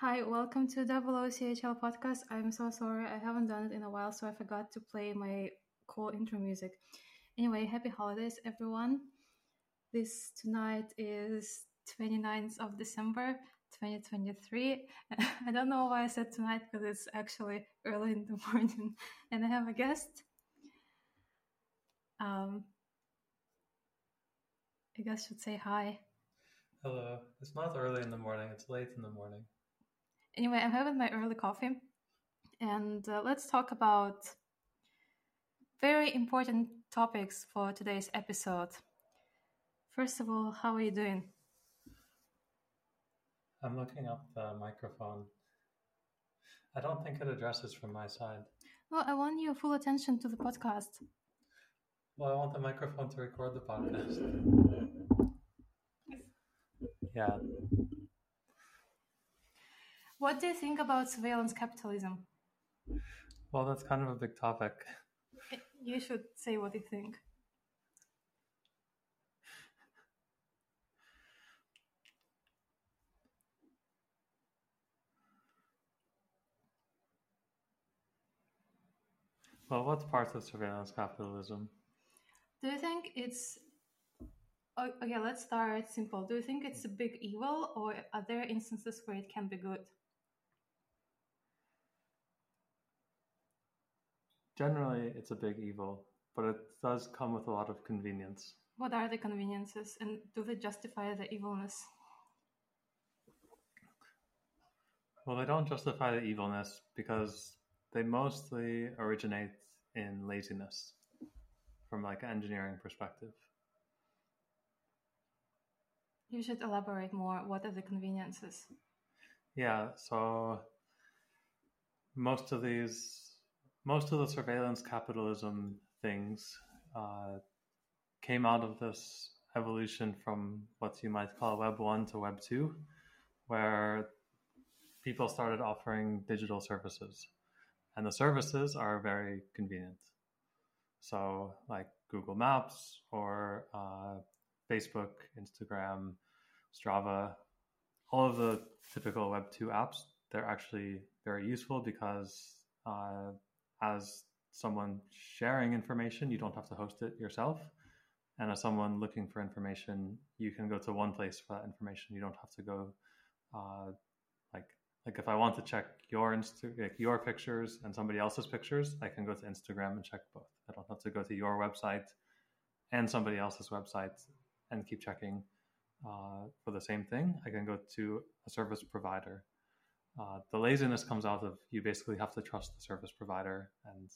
Hi, welcome to WOCHL podcast. I'm so sorry, I haven't done it in a while, so I forgot to play my cool intro music. Anyway, happy holidays, everyone. This tonight is 29th of December 2023. I don't know why I said tonight because it's actually early in the morning and I have a guest. Um, I guess I should say hi. Hello. It's not early in the morning, it's late in the morning. Anyway, I'm having my early coffee and uh, let's talk about very important topics for today's episode. First of all, how are you doing? I'm looking up the microphone. I don't think it addresses from my side. Well, I want your full attention to the podcast. Well, I want the microphone to record the podcast. Yeah. What do you think about surveillance capitalism? Well, that's kind of a big topic. You should say what you think. Well, what's part of surveillance capitalism? Do you think it's okay? Let's start simple. Do you think it's a big evil, or are there instances where it can be good? Generally, it's a big evil, but it does come with a lot of convenience. What are the conveniences, and do they justify the evilness? Well, they don't justify the evilness because they mostly originate in laziness from like an engineering perspective. You should elaborate more. What are the conveniences? Yeah, so most of these, most of the surveillance capitalism things uh, came out of this evolution from what you might call Web 1 to Web 2, where people started offering digital services. And the services are very convenient. So, like Google Maps or uh, Facebook, Instagram, Strava, all of the typical Web 2 apps, they're actually very useful because uh, as someone sharing information, you don't have to host it yourself. And as someone looking for information, you can go to one place for that information. You don't have to go, uh, like, like if I want to check your Insta- like your pictures and somebody else's pictures, I can go to Instagram and check both. I don't have to go to your website and somebody else's website and keep checking uh, for the same thing. I can go to a service provider. Uh, the laziness comes out of you basically have to trust the service provider, and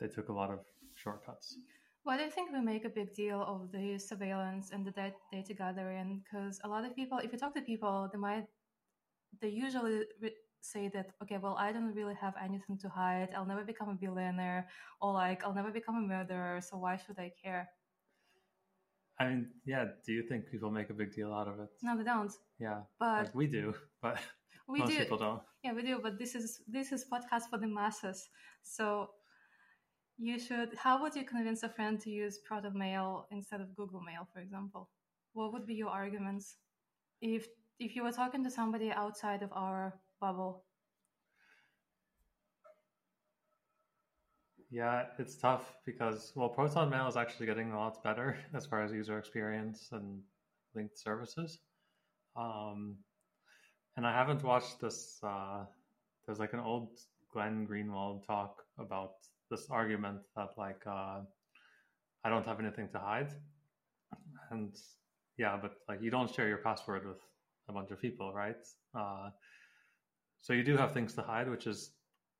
they took a lot of shortcuts. Why do you think we make a big deal of the surveillance and the data gathering? Because a lot of people, if you talk to people, they might, they usually re- say that, okay, well, I don't really have anything to hide. I'll never become a billionaire, or like, I'll never become a murderer. So why should I care? I mean, yeah. Do you think people make a big deal out of it? No, they don't. Yeah, But like we do, but we most do. people don't. Yeah, we do. But this is this is podcast for the masses. So you should. How would you convince a friend to use Proton Mail instead of Google Mail, for example? What would be your arguments if if you were talking to somebody outside of our bubble? Yeah, it's tough because well, Proton Mail is actually getting a lot better as far as user experience and linked services. Um, and I haven't watched this. Uh, there's like an old Glenn Greenwald talk about this argument that like uh, I don't have anything to hide, and yeah, but like you don't share your password with a bunch of people, right? Uh, so you do have things to hide, which is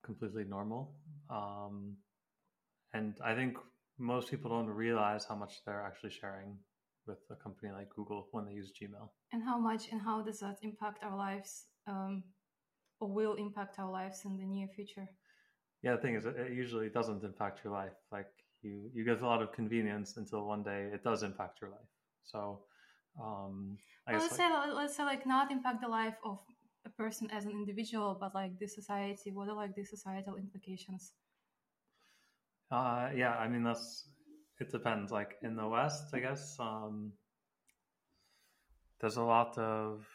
completely normal. Um, and I think most people don't realize how much they're actually sharing with a company like Google when they use Gmail. And how much and how does that impact our lives, um, or will impact our lives in the near future? Yeah, the thing is, it usually doesn't impact your life. Like you, you get a lot of convenience until one day it does impact your life. So, um, I Well, guess let's like- say let's say like not impact the life of a person as an individual, but like the society. What are like the societal implications? Uh, yeah, I mean that's it depends. Like in the West, I guess um, there's a lot of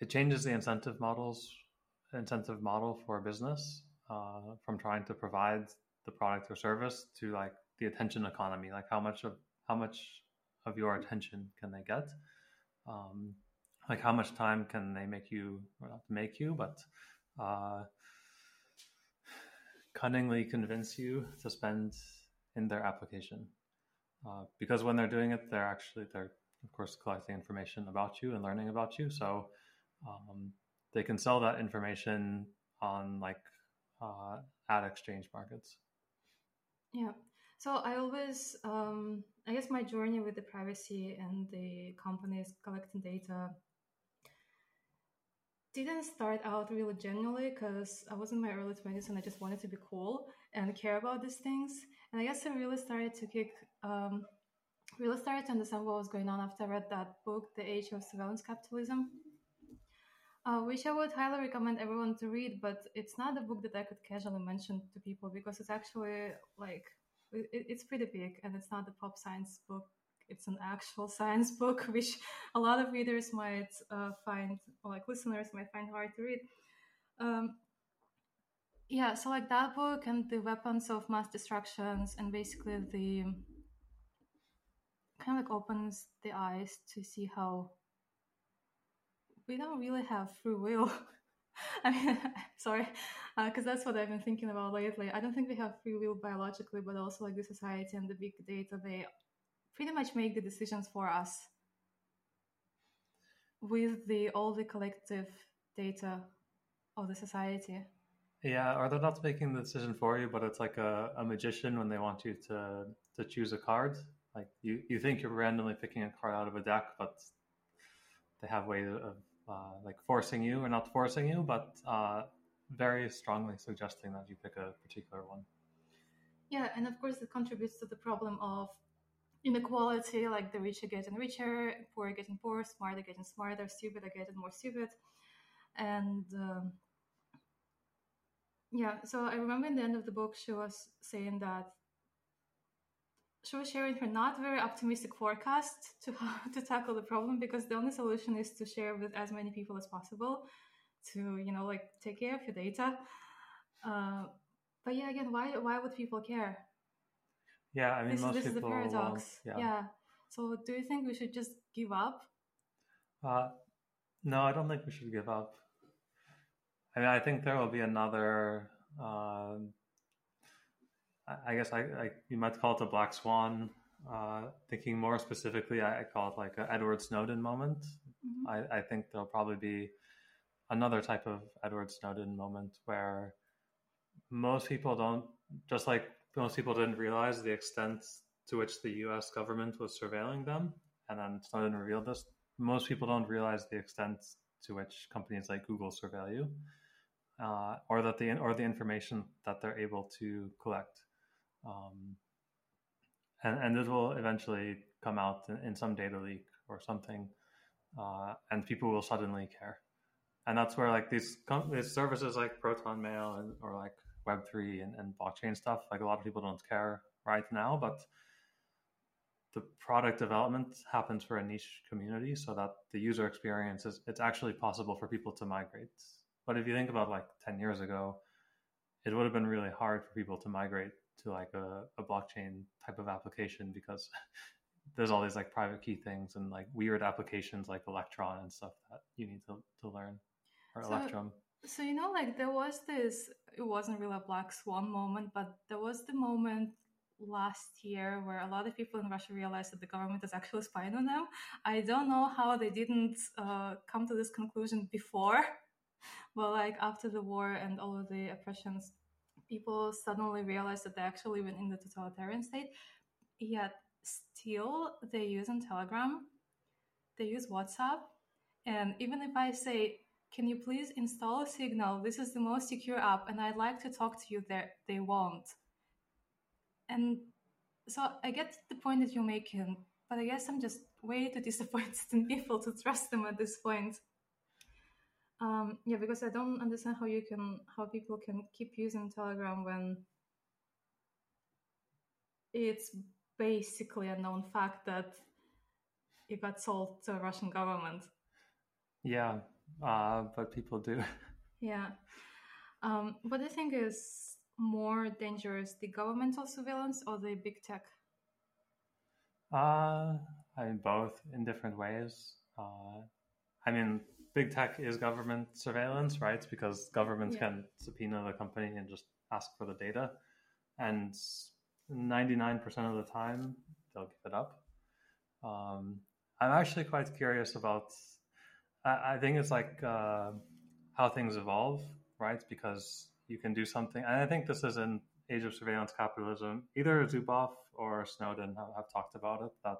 it changes the incentive models incentive model for a business uh, from trying to provide the product or service to like the attention economy like how much of how much of your attention can they get um, like how much time can they make you not make you but uh, cunningly convince you to spend in their application. Uh, because when they're doing it they're actually they're of course collecting information about you and learning about you. So um, they can sell that information on like uh, ad exchange markets. Yeah. So i always um, i guess my journey with the privacy and the companies collecting data didn't start out really genuinely because I was in my early 20s and I just wanted to be cool and care about these things. And I guess I really started to kick, um, really started to understand what was going on after I read that book, The Age of Surveillance Capitalism, uh, which I would highly recommend everyone to read. But it's not a book that I could casually mention to people because it's actually like, it, it's pretty big and it's not a pop science book it's an actual science book, which a lot of readers might uh, find, like listeners might find hard to read. Um, yeah, so like that book and the weapons of mass destructions, and basically the kind of like opens the eyes to see how we don't really have free will. I mean, sorry, because uh, that's what I've been thinking about lately. I don't think we have free will biologically, but also like the society and the big data, they pretty much make the decisions for us with the all the collective data of the society. Yeah, or they're not making the decision for you, but it's like a, a magician when they want you to to choose a card. Like you, you think you're randomly picking a card out of a deck, but they have ways of uh, like forcing you or not forcing you, but uh, very strongly suggesting that you pick a particular one. Yeah, and of course it contributes to the problem of inequality, like the rich are getting richer, poor are getting poor, smart are getting smarter, stupid are getting more stupid. And um, yeah, so I remember in the end of the book, she was saying that she was sharing her not very optimistic forecast to how to tackle the problem because the only solution is to share with as many people as possible to you know like take care of your data. Uh, but yeah, again, why why would people care? Yeah, I mean, this, most this people. is the paradox. yeah. yeah. So, do you think we should just give up? Uh, no, I don't think we should give up. I mean, I think there will be another. Uh, I guess I, I, you might call it a black swan. Uh, thinking more specifically, I, I call it like an Edward Snowden moment. Mm-hmm. I, I think there'll probably be another type of Edward Snowden moment where most people don't just like most people didn't realize the extent to which the U.S. government was surveilling them, and then Snowden revealed this. Most people don't realize the extent to which companies like Google surveil you, uh, or that the or the information that they're able to collect, um, and and it will eventually come out in, in some data leak or something, uh, and people will suddenly care, and that's where like these, these services like Proton Mail and, or like Web3 and, and blockchain stuff. Like a lot of people don't care right now, but the product development happens for a niche community so that the user experience is it's actually possible for people to migrate. But if you think about like 10 years ago, it would have been really hard for people to migrate to like a, a blockchain type of application because there's all these like private key things and like weird applications like Electron and stuff that you need to, to learn or so, Electrum. So you know, like there was this. It wasn't really a black swan moment, but there was the moment last year where a lot of people in Russia realized that the government is actually spying on them. I don't know how they didn't uh, come to this conclusion before, but like after the war and all of the oppressions, people suddenly realized that they actually went in the totalitarian state. Yet still, they use on Telegram, they use WhatsApp, and even if I say can you please install Signal? This is the most secure app, and I'd like to talk to you there. They won't. And so I get the point that you're making, but I guess I'm just way too disappointed in people to trust them at this point. Um, yeah, because I don't understand how you can, how people can keep using Telegram when it's basically a known fact that it got sold to the Russian government. Yeah, uh, but people do. Yeah. Um, what do you think is more dangerous, the governmental surveillance or the big tech? Uh, I mean, both in different ways. Uh, I mean, big tech is government surveillance, right? Because governments yeah. can subpoena the company and just ask for the data. And 99% of the time, they'll give it up. Um, I'm actually quite curious about, I, think it's like uh, how things evolve, right? Because you can do something, and I think this is an age of surveillance capitalism. Either Zuboff or Snowden have, have talked about it that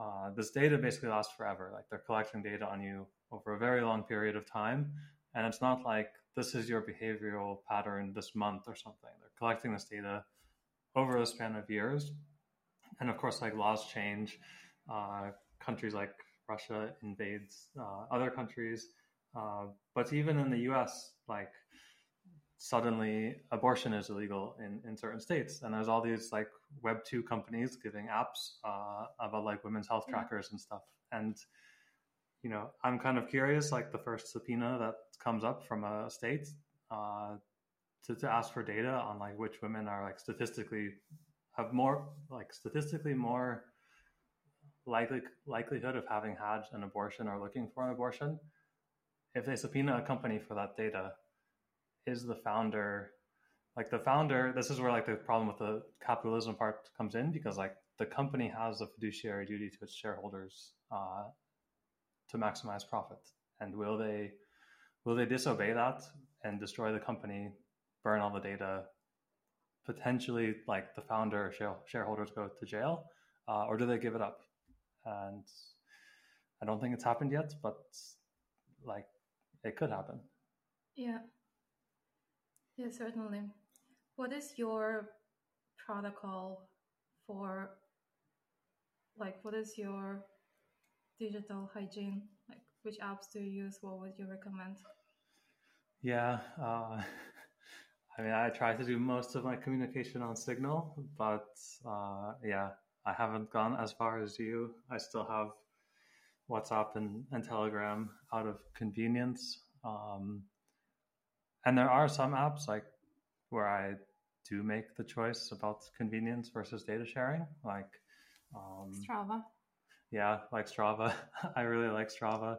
uh, this data basically lasts forever. Like they're collecting data on you over a very long period of time. And it's not like this is your behavioral pattern this month or something. They're collecting this data over a span of years. And of course, like laws change. Uh, countries like Russia invades uh, other countries. Uh, but even in the US, like suddenly abortion is illegal in, in certain states and there's all these like web 2 companies giving apps uh, about like women's health mm-hmm. trackers and stuff and you know i'm kind of curious like the first subpoena that comes up from a state uh, to, to ask for data on like which women are like statistically have more like statistically more likely likelihood of having had an abortion or looking for an abortion if they subpoena a company for that data is the founder like the founder this is where like the problem with the capitalism part comes in because like the company has a fiduciary duty to its shareholders uh, to maximize profit. And will they will they disobey that and destroy the company burn all the data potentially like the founder share, shareholders go to jail uh, or do they give it up and i don't think it's happened yet but like it could happen yeah yeah, certainly. What is your protocol for, like, what is your digital hygiene? Like, which apps do you use? What would you recommend? Yeah, uh, I mean, I try to do most of my communication on Signal, but uh, yeah, I haven't gone as far as you. I still have WhatsApp and, and Telegram out of convenience. Um, and there are some apps like where I do make the choice about convenience versus data sharing, like um, Strava. Yeah, like Strava. I really like Strava.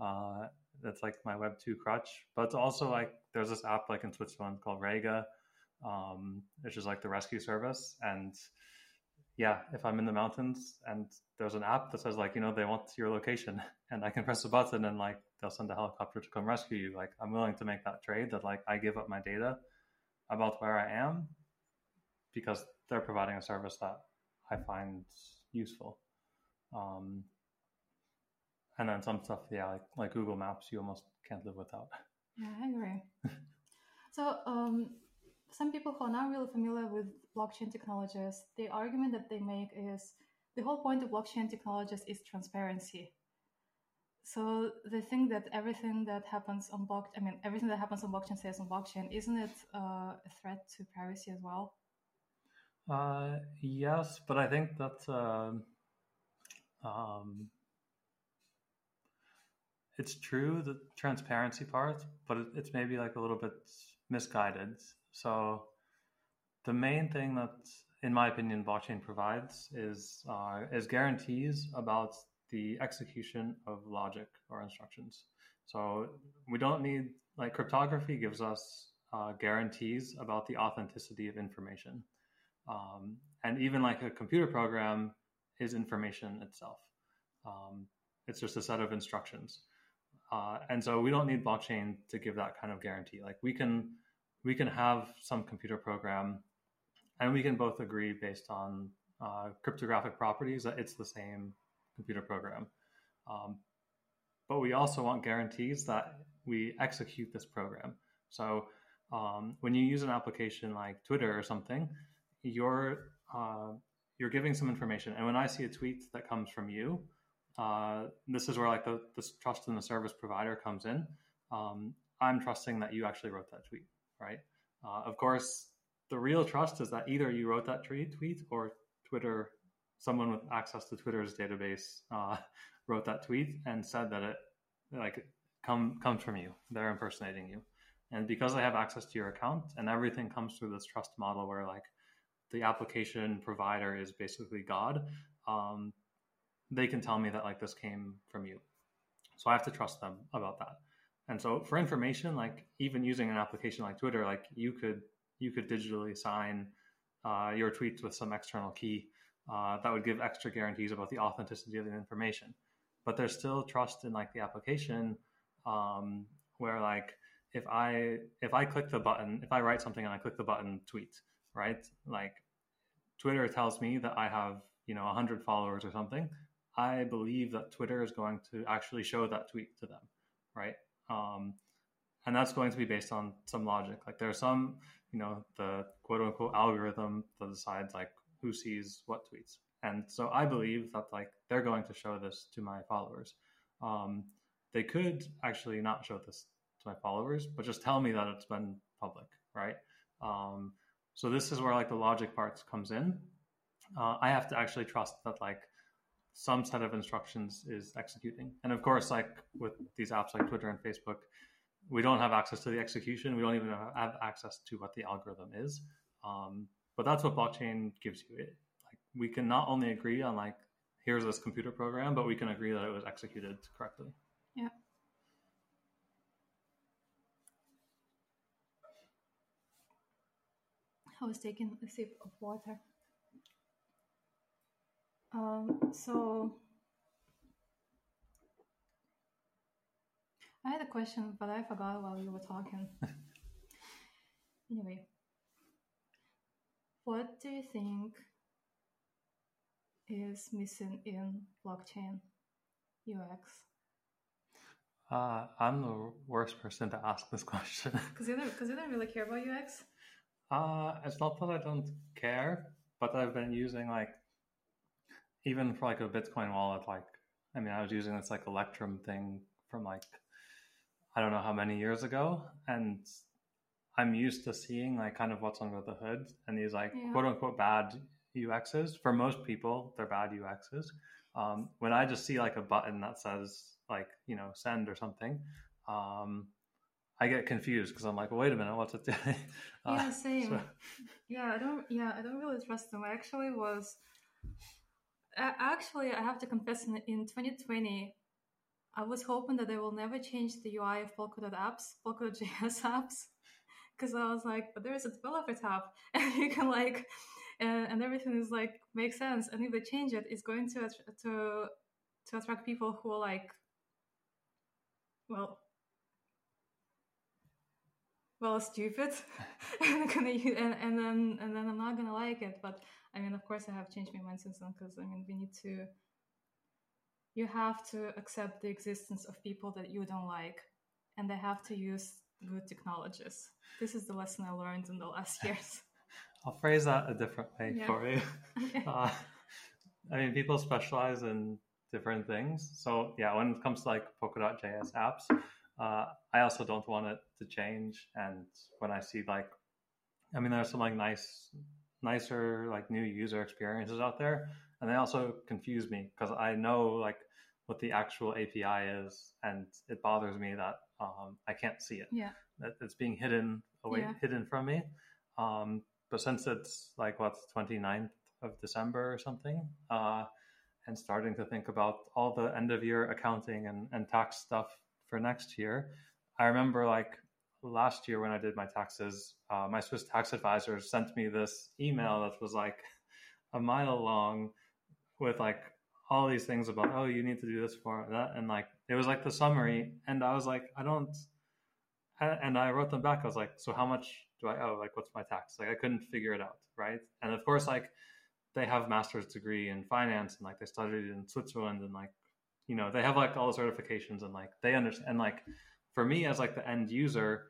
Uh, that's like my Web two crutch. But also like there's this app like in Switzerland called Rega, um, which is like the rescue service. And yeah, if I'm in the mountains and there's an app that says like you know they want your location, and I can press a button and like they'll send a helicopter to come rescue you. Like I'm willing to make that trade that like I give up my data about where I am because they're providing a service that I find useful. Um, and then some stuff, yeah, like like Google Maps, you almost can't live without. Yeah, I agree. so, um, some people who are not really familiar with blockchain technologies, the argument that they make is the whole point of blockchain technologies is transparency. So they think that everything that happens on block i mean everything that happens on blockchain stays on blockchain. Isn't it uh, a threat to privacy as well? Uh, yes but i think that uh, um, it's true the transparency part but it, it's maybe like a little bit misguided so the main thing that in my opinion blockchain provides is uh, is guarantees about the execution of logic or instructions. So we don't need, like, cryptography gives us uh, guarantees about the authenticity of information. Um, and even like a computer program is information itself. Um, it's just a set of instructions. Uh, and so we don't need blockchain to give that kind of guarantee. Like we can, we can have some computer program and we can both agree based on uh, cryptographic properties that it's the same computer program. Um, but we also want guarantees that we execute this program. So um, when you use an application like Twitter or something, you're uh, you're giving some information. And when I see a tweet that comes from you, uh, this is where like the, the trust in the service provider comes in. Um, I'm trusting that you actually wrote that tweet, right? Uh, of course, the real trust is that either you wrote that tweet, or Twitter someone with access to Twitter's database uh, wrote that tweet and said that it like come comes from you. They're impersonating you. And because they have access to your account and everything comes through this trust model where like the application provider is basically God, um, they can tell me that like this came from you. So I have to trust them about that. And so for information, like even using an application like Twitter, like you could you could digitally sign uh, your tweets with some external key uh, that would give extra guarantees about the authenticity of the information. But there's still trust in like the application um, where like if I if I click the button, if I write something and I click the button tweet, right? Like Twitter tells me that I have, you know, 100 followers or something. I believe that Twitter is going to actually show that tweet to them, right? Um, and that's going to be based on some logic. Like there's some, you know, the quote unquote algorithm that decides like who sees what tweets. And so I believe that like they're going to show this to my followers. Um, they could actually not show this to my followers, but just tell me that it's been public, right? Um, so this is where like the logic parts comes in. Uh, I have to actually trust that like some set of instructions is executing. And of course, like with these apps like Twitter and Facebook, we don't have access to the execution. We don't even have access to what the algorithm is. Um, but that's what blockchain gives you. It, like we can not only agree on like here's this computer program, but we can agree that it was executed correctly. Yeah. I was taking a sip of water. Um, so I had a question, but I forgot while you were talking. anyway, what do you think is missing in blockchain UX? Uh, I'm the worst person to ask this question. Because you, don't, you don't really care about UX? Uh, it's not that I don't care, but I've been using like, even for like a Bitcoin wallet, like, I mean, I was using this like Electrum thing from like, I don't know how many years ago. And I'm used to seeing like kind of what's under the hood and these like yeah. quote unquote bad UXs. For most people, they're bad UXs. Um, when I just see like a button that says like you know send or something, um, I get confused because I'm like, well, wait a minute, what's it doing? Uh, yeah, same. So. Yeah, I don't. Yeah, I don't really trust them. I actually was. Uh, actually, I have to confess, in, in 2020, I was hoping that they will never change the UI of Polkadot apps, Polkadot JS apps, because I was like, but there is a developer tab, and you can like, and, and everything is like makes sense. And if they change it, it's going to to to attract people who are like, well, well, stupid, and, and and then and then I'm not gonna like it. But I mean, of course, I have changed my mind since then because I mean, we need to. You have to accept the existence of people that you don't like, and they have to use good technologies. This is the lesson I learned in the last years. I'll phrase that a different way yeah. for you. okay. uh, I mean, people specialize in different things. So yeah, when it comes to like Polkadot.js apps, uh, I also don't want it to change. And when I see like, I mean, there's some like nice, nicer like new user experiences out there, and they also confuse me because I know like what the actual API is, and it bothers me that um, I can't see it. Yeah, that it's being hidden away, yeah. hidden from me. Um, but since it's like what's 29th of December or something, uh, and starting to think about all the end of year accounting and, and tax stuff for next year, I remember like last year when I did my taxes, uh, my Swiss tax advisor sent me this email that was like a mile long with like all these things about oh you need to do this for that and like it was like the summary and I was like I don't and I wrote them back. I was like so how much do I owe? Like what's my tax? Like I couldn't figure it out right? And of course like they have master's degree in finance and like they studied in Switzerland and like you know they have like all the certifications and like they understand and like for me as like the end user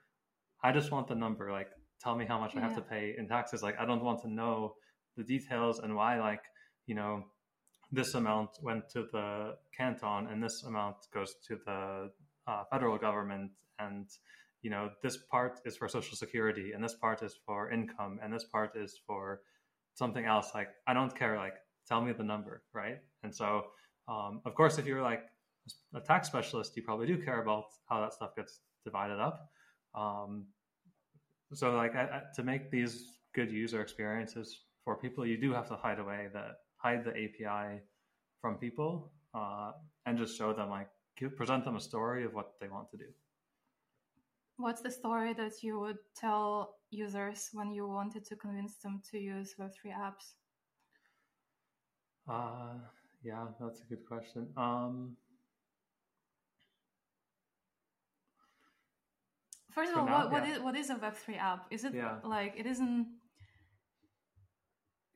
i just want the number like tell me how much yeah. i have to pay in taxes. Like i don't want to know the details and why like you know this amount went to the canton and this amount goes to the uh, federal government and you know this part is for social security and this part is for income and this part is for something else. Like i don't care. Like tell me the number right? And so um, of course, if you're like a tax specialist, you probably do care about how that stuff gets divided up. Um, so, like, I, I, to make these good user experiences for people, you do have to hide away that hide the API from people uh, and just show them like present them a story of what they want to do. What's the story that you would tell users when you wanted to convince them to use Web3 apps? Uh, yeah, that's a good question. Um, First of all, now, what, what, yeah. is, what is a Web3 app? Is it yeah. like, it isn't,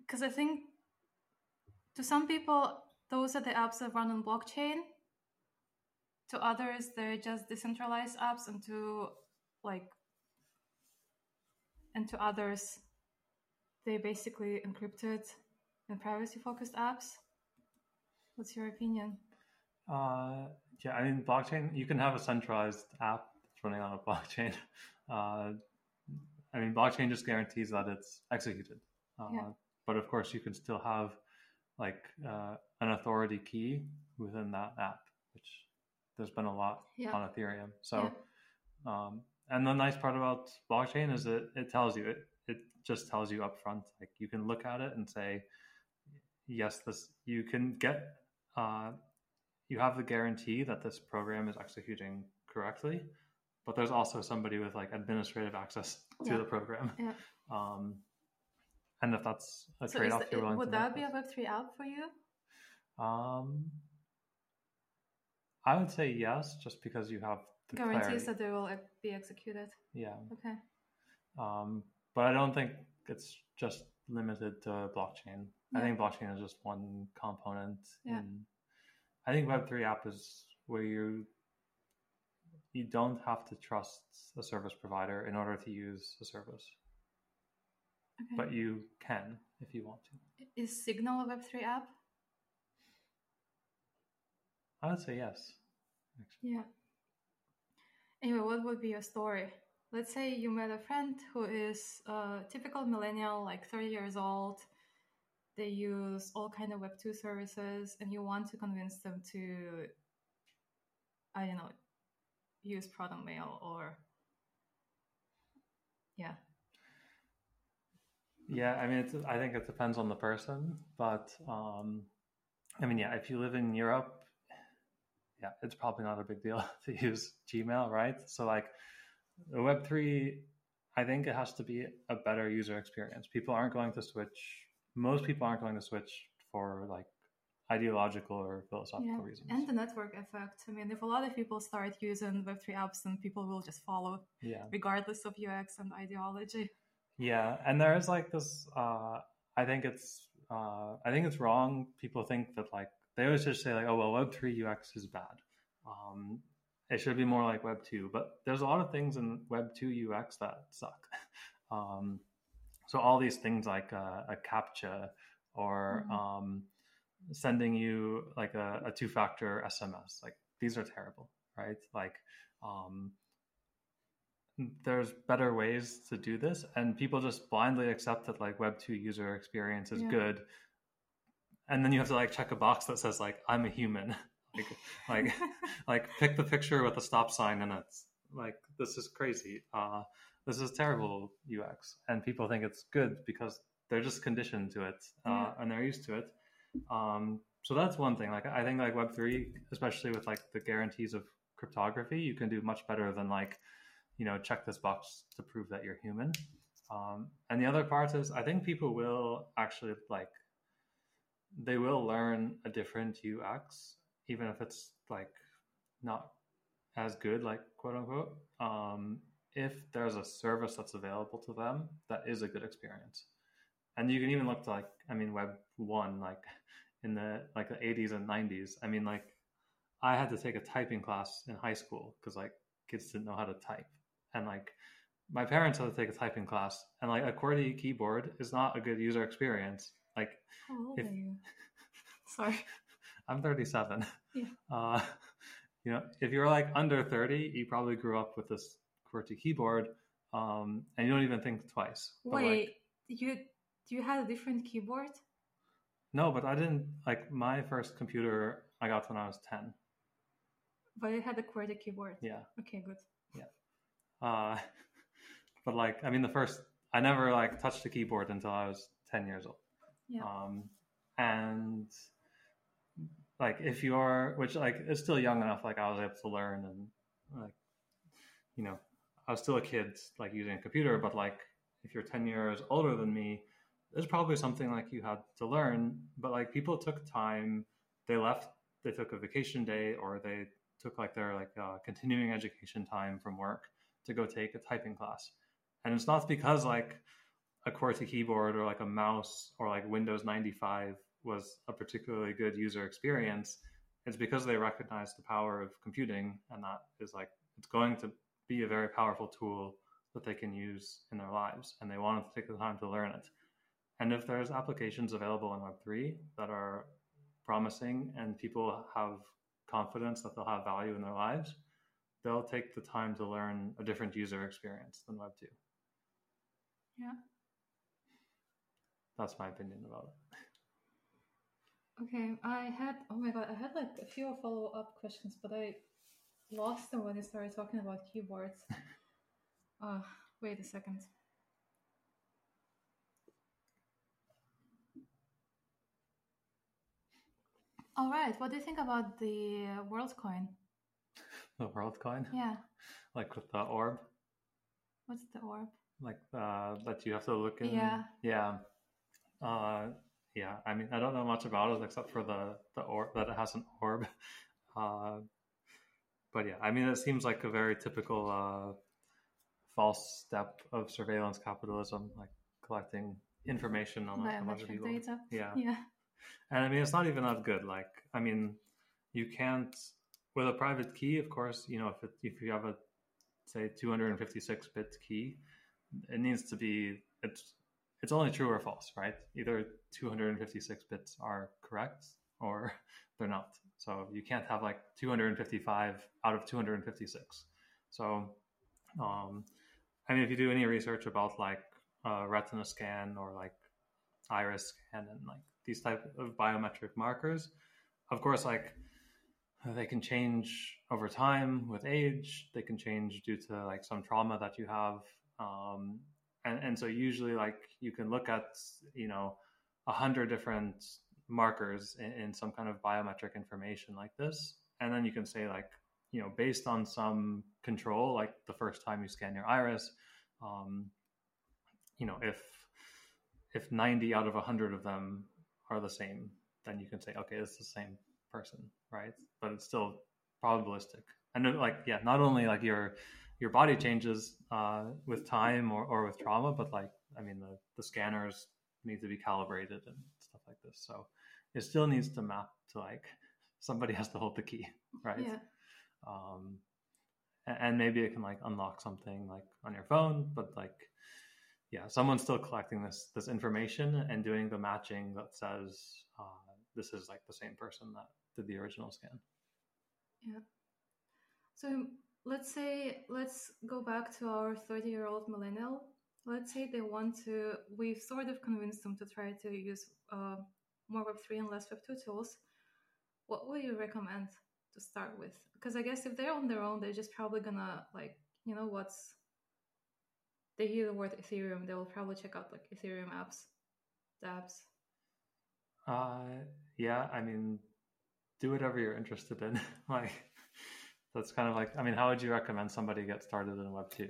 because I think to some people, those are the apps that run on blockchain. To others, they're just decentralized apps, and to like, and to others, they're basically encrypted and privacy-focused apps. What's your opinion? Uh, yeah, I mean, blockchain. You can have a centralized app running on a blockchain. Uh, I mean, blockchain just guarantees that it's executed. Uh, yeah. But of course, you can still have like uh, an authority key within that app, which there's been a lot yeah. on Ethereum. So, yeah. um, and the nice part about blockchain is that it tells you it it just tells you up front. Like you can look at it and say, yes, this you can get. Uh, you have the guarantee that this program is executing correctly, but there's also somebody with like administrative access to yeah. the program. Yeah. Um, and if that's a so trade-off you're willing would that be a Web three app for you? Um, I would say yes, just because you have the guarantees clarity. that they will be executed. Yeah. Okay. Um, but I don't think it's just limited to blockchain. Yeah. I think blockchain is just one component. Yeah. I think Web three app is where you you don't have to trust a service provider in order to use a service. Okay. But you can if you want to. Is Signal a Web3 app? I would say yes. Actually. Yeah. Anyway, what would be your story? Let's say you met a friend who is a typical millennial, like 30 years old. They use all kind of Web2 services, and you want to convince them to, I don't know, use Proton Mail or, yeah, yeah, I mean, I think it depends on the person, but um, I mean, yeah, if you live in Europe, yeah, it's probably not a big deal to use Gmail, right? So, like, Web three, I think it has to be a better user experience. People aren't going to switch. Most people aren't going to switch for like ideological or philosophical yeah. reasons. And the network effect. I mean, if a lot of people start using Web3 apps, then people will just follow, yeah. regardless of UX and ideology. Yeah, and there is like this. Uh, I think it's. Uh, I think it's wrong. People think that like they always just say like, oh well, Web three UX is bad. Um, it should be more like Web two, but there's a lot of things in Web two UX that suck. um, so all these things like a, a captcha or mm-hmm. um, sending you like a, a two factor SMS, like these are terrible, right? Like um, there's better ways to do this and people just blindly accept that like web 2 user experience is yeah. good and then you have to like check a box that says like i'm a human like like like pick the picture with a stop sign and it's like this is crazy uh this is terrible ux and people think it's good because they're just conditioned to it uh, yeah. and they're used to it um so that's one thing like i think like web 3 especially with like the guarantees of cryptography you can do much better than like you know, check this box to prove that you're human. Um, and the other part is, I think people will actually like, they will learn a different UX, even if it's like not as good, like quote unquote, um, if there's a service that's available to them that is a good experience. And you can even look to like, I mean, Web one, like in the like the 80s and 90s. I mean, like I had to take a typing class in high school because like kids didn't know how to type and like my parents had to take a typing class and like a QWERTY keyboard is not a good user experience like how old if, are you sorry i'm 37 yeah. uh, you know if you're like under 30 you probably grew up with this QWERTY keyboard um, and you don't even think twice wait like, you you had a different keyboard no but i didn't like my first computer i got when i was 10 But it had a QWERTY keyboard. Yeah. Okay, good. Yeah. Uh, but like, I mean, the first, I never like touched a keyboard until I was 10 years old. Yeah. Um, and like, if you're, which like is still young enough, like I was able to learn and like, you know, I was still a kid, like using a computer, but like, if you're 10 years older than me, there's probably something like you had to learn, but like people took time, they left, they took a vacation day or they took like their like uh, continuing education time from work to go take a typing class. And it's not because like a QWERTY keyboard or like a mouse or like Windows 95 was a particularly good user experience. It's because they recognize the power of computing and that is like it's going to be a very powerful tool that they can use in their lives and they wanted to take the time to learn it. And if there's applications available in Web3 that are promising and people have confidence that they'll have value in their lives, they'll take the time to learn a different user experience than Web 2. Yeah. That's my opinion about it. Okay, I had, oh my god, I had like a few follow up questions, but I lost them when you started talking about keyboards. uh, wait a second. All right. What do you think about the Worldcoin? The Worldcoin? Yeah. Like with the orb? What's the orb? Like uh, that you have to look in? Yeah. Yeah. Uh, yeah. I mean, I don't know much about it except for the the orb that it has an orb. Uh, but yeah, I mean, it seems like a very typical uh, false step of surveillance capitalism, like collecting information on a bunch of people. Data. Yeah. Yeah. And I mean, it's not even that good. Like, I mean, you can't with a private key. Of course, you know, if it, if you have a say 256 bit key, it needs to be it's it's only true or false, right? Either 256 bits are correct or they're not. So you can't have like 255 out of 256. So, um, I mean, if you do any research about like a retina scan or like iris scan and like these type of biometric markers. Of course, like they can change over time with age. They can change due to like some trauma that you have. Um, and, and so usually like you can look at, you know, a hundred different markers in, in some kind of biometric information like this. And then you can say like, you know, based on some control, like the first time you scan your iris, um, you know, if if 90 out of 100 of them are the same, then you can say, okay, it's the same person, right? But it's still probabilistic. And like, yeah, not only like your your body changes uh, with time or, or with trauma, but like, I mean, the, the scanners need to be calibrated and stuff like this. So it still needs to map to like somebody has to hold the key, right? Yeah. Um, and, maybe it can like unlock something like on your phone, but like yeah, someone's still collecting this this information and doing the matching that says uh, this is like the same person that did the original scan. Yeah. So let's say let's go back to our 30 year old millennial. Let's say they want to. We've sort of convinced them to try to use uh, more Web3 and less Web2 tools. What would you recommend to start with? Because I guess if they're on their own, they're just probably gonna like you know what's they hear the word Ethereum, they will probably check out like Ethereum apps, dApps. Uh, yeah, I mean, do whatever you're interested in. like, that's kind of like, I mean, how would you recommend somebody get started in Web two?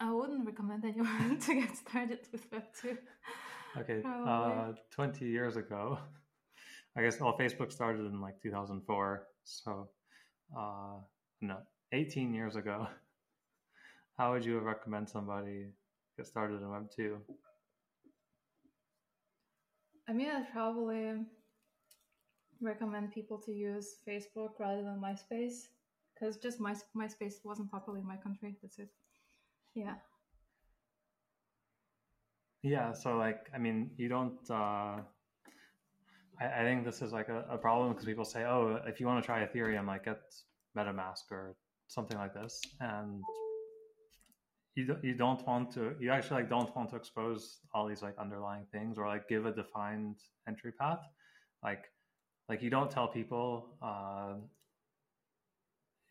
I wouldn't recommend anyone to get started with Web two. Okay, uh, twenty years ago, I guess. Well, Facebook started in like 2004, so uh, no, 18 years ago, how would you recommend somebody get started in Web 2? I mean, I'd probably recommend people to use Facebook rather than MySpace because just My, MySpace wasn't popular in my country. That's it. Yeah. Yeah. So, like, I mean, you don't. Uh, I, I think this is like a, a problem because people say, "Oh, if you want to try Ethereum, like get MetaMask or something like this," and you don't, you don't want to. You actually like don't want to expose all these like underlying things or like give a defined entry path like like you don't tell people uh,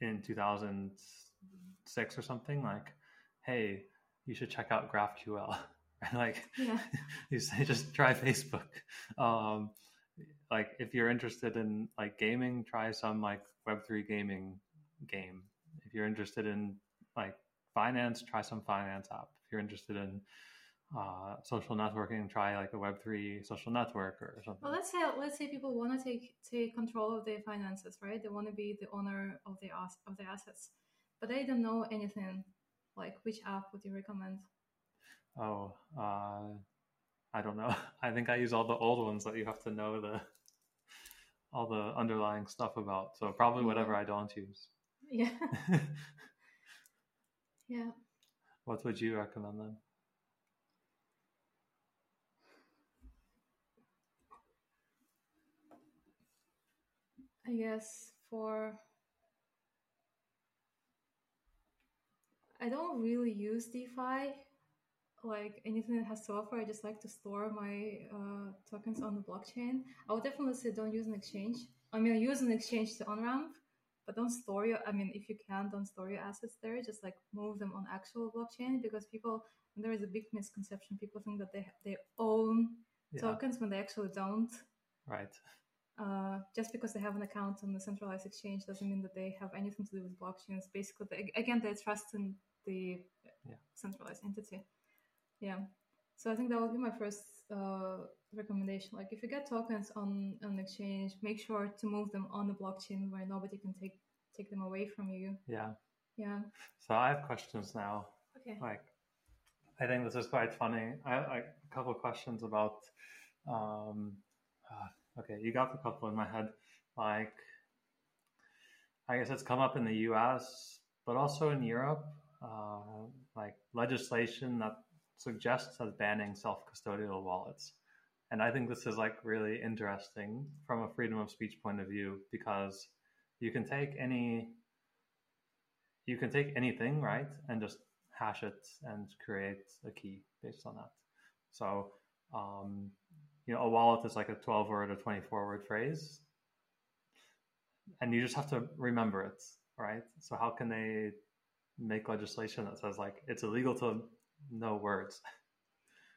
in 2006 or something like hey you should check out graphql like Yeah. you say just try facebook um, like if you're interested in like gaming try some like web3 gaming game if you're interested in like finance try some finance app if you're interested in uh, social networking try like a web3 social network or something Well, let's say let's say people want to take take control of their finances, right? They want to be the owner of the ass- of the assets, but they don't know anything. Like, which app would you recommend? Oh, uh, I don't know. I think I use all the old ones that you have to know the all the underlying stuff about. So probably whatever I don't use. Yeah, yeah. what would you recommend then? I guess for I don't really use DeFi, like anything that has to offer. I just like to store my uh, tokens on the blockchain. I would definitely say don't use an exchange. I mean, use an exchange to on ramp, but don't store your. I mean, if you can, don't store your assets there. Just like move them on actual blockchain because people there is a big misconception. People think that they they own Yeah, tokens when they actually don't. right. Uh, just because they have an account on the centralized exchange doesn't mean that they have anything to do with blockchains. Basically, they, again, they're trusting the Yeah. centralized entity. Yeah. So I think that would be my first uh, recommendation. Like, if you get tokens on an exchange, make sure to move them on the blockchain where nobody can take take them away from you. Yeah. Yeah. So I have questions now. Okay. Like, I think this is quite funny. I like a couple of questions about. Um, uh, okay, you got a couple in my head. Like, I guess it's come up in the U.S., but also in Europe. Uh, like legislation that suggests as banning self-custodial wallets, and I think this is like really interesting from a freedom of speech point of view because you can take any you can take anything right and just hash it and create a key based on that so um, you know a wallet is like a 12 word or 24 word phrase and you just have to remember it right so how can they make legislation that says like it's illegal to know words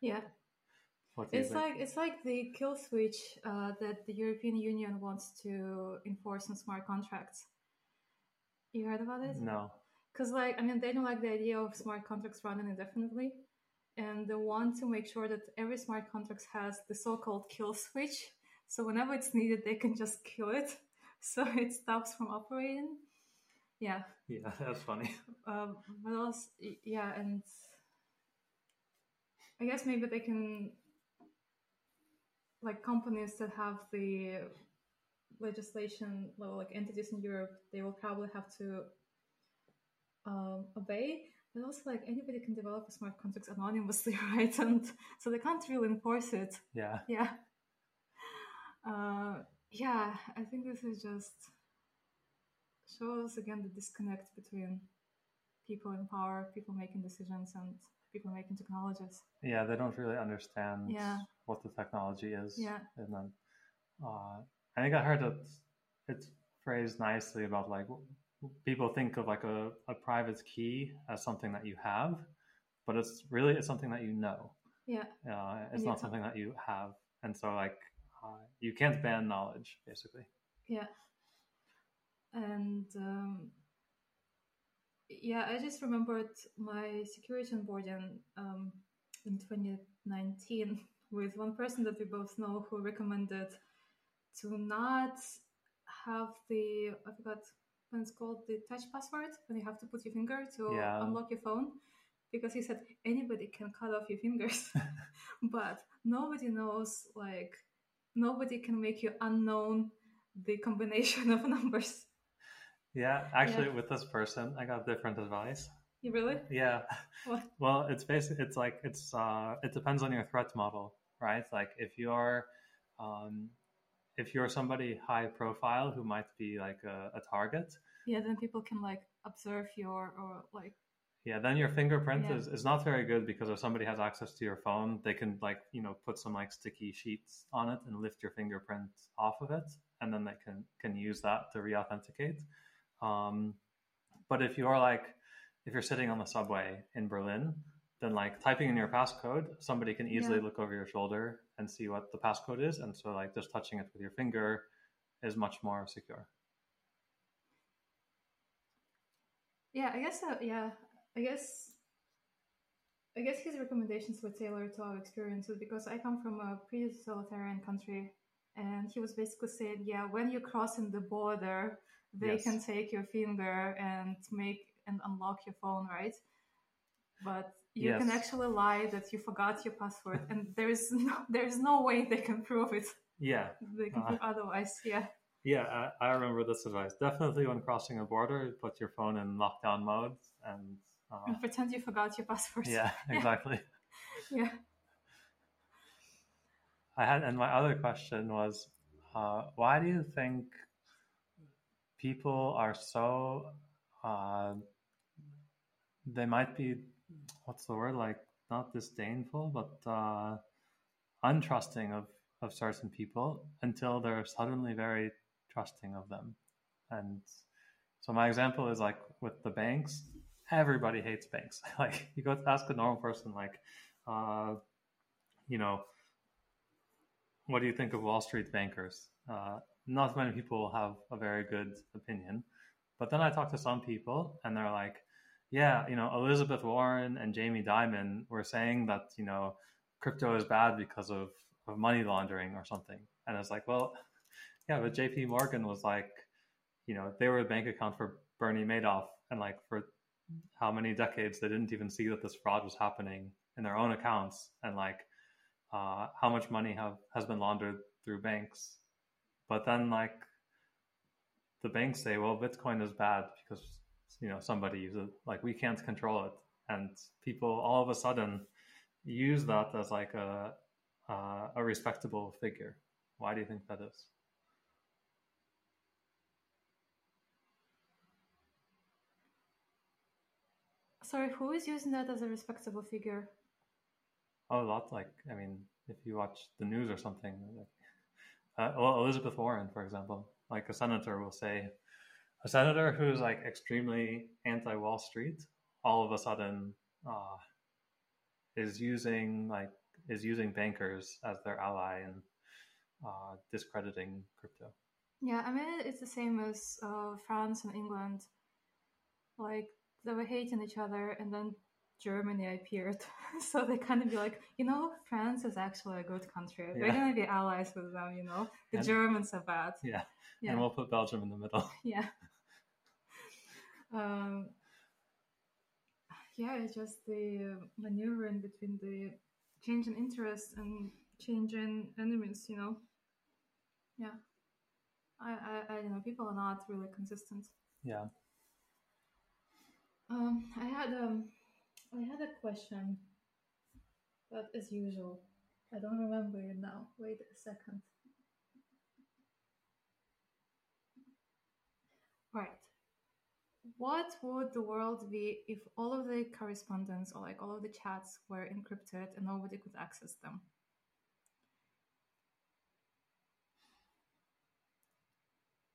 Yeah. what do you It's like it's like the kill switch uh, that the European Union wants to enforce on smart contracts. You heard about it? no Because, like, I mean, they don't like the idea of smart contracts running indefinitely. And they want to make sure that every smart contract has the so called kill switch. So, whenever it's needed, they can just kill it. So, it stops from operating. Yeah. yeah that's funny Um, what else? Y- Yeah. And I guess maybe they can, like, companies that have the legislation, well, like entities in Europe, they will probably have to um, obey. But also, like anybody can develop a smart contract anonymously, right? And so they can't really enforce it. yeah Yeah. Uh, yeah, I think this is just shows again the disconnect between people in power, people making decisions, and people making technologies. yeah they don't really understand Yeah. what the technology is Yeah. and then uh, i think i heard it, it's phrased nicely about like people think of like a, a private key as something that you have but it's really it's something that you know Yeah. uh, it's not something that you have and so like uh, you can't ban knowledge basically Yeah. And um, yeah, I just remembered my security onboarding um, in 2019 with one person that we both know who recommended to not have the, I forgot when it's called, the touch password, when you have to put your finger to Yeah. unlock your phone. Because he said anybody can cut off your fingers, but nobody knows, like, nobody can make you unknown the combination of numbers. yeah actually with this person i got different advice You really? yeah What? well it's basically it's like it's uh it depends on your threat model right like if you're um if you're somebody high profile who might be like a, a target Yeah, then people can like observe your or like Yeah, then your fingerprint Yeah. is, is not very good because if somebody has access to your phone, they can like, you know, put some like sticky sheets on it and lift your fingerprint off of it, and then they can can use that to re-authenticate. Um, but if you're like if you're sitting on the subway in Berlin, then like typing in your passcode, somebody can easily Yeah. look over your shoulder and see what the passcode is, and so like just touching it with your finger is much more secure. Yeah, I guess. Uh, yeah, I guess. I guess his recommendations were tailored to our experiences because I come from a pretty totalitarian country, and he was basically saying, yeah, when you're crossing the border, they Yes. can take your finger and make and unlock your phone, right? But you can actually lie that you forgot your password, and there is no, there is no way they can prove it. Yeah, They can Uh. prove otherwise. Yeah. Yeah, I, I remember this advice. Definitely, when crossing a border, put your phone in lockdown mode, and uh, And pretend you forgot your password. yeah, exactly. Yeah. I had, and my other question was, uh, why do you think people are so? Uh, they might be, what's the word? Like not disdainful, but uh, untrusting of of certain people until they're suddenly very trusting of them. And so my example is like with the banks. Everybody hates banks. like you go ask a normal person, like, uh, you know, what do you think of Wall Street bankers? Uh, not many people have a very good opinion. But then I talk to some people, and they're like, yeah, you know, Elizabeth Warren and Jamie Dimon were saying that, you know, crypto is bad because of, of money laundering or something. And it's like, well, yeah, but JP Morgan was like, you know, they were a bank account for Bernie Madoff. And like for how many decades they didn't even see that this fraud was happening in their own accounts. And like, uh, how much money have has been laundered through banks. But then like the banks say, well, Bitcoin is bad because you know somebody uses it. Like we can't control it, and people all of a sudden use that as like a uh, a respectable figure. Why do you think that is? Sorry, who is using that as a respectable figure? Oh, a lot. Like I mean, if you watch the news or something, like, uh, well, Elizabeth Warren, for example, like a senator will say, a senator who's like extremely anti Wall Street, all of a sudden uh, is using like is using bankers as their ally and uh, discrediting crypto. Yeah, I mean it's the same as uh, France and England. Like they were hating each other, and then Germany appeared, so they kind of be like, you know, France is actually a good country. We're gonna be allies with them. You know, the And- Germans are bad. Yeah, Yeah, and we'll put Belgium in the middle. yeah. Um, yeah, it's just the maneuvering between the change in interest and change in enemies. You know. Yeah. I, I, I don't know. People are not really consistent. yeah. Um, I had um, I had a question, but as usual, I don't remember it now. Wait a second. Right. What would the world be if all of the correspondence or like all of the chats were encrypted and nobody could access them?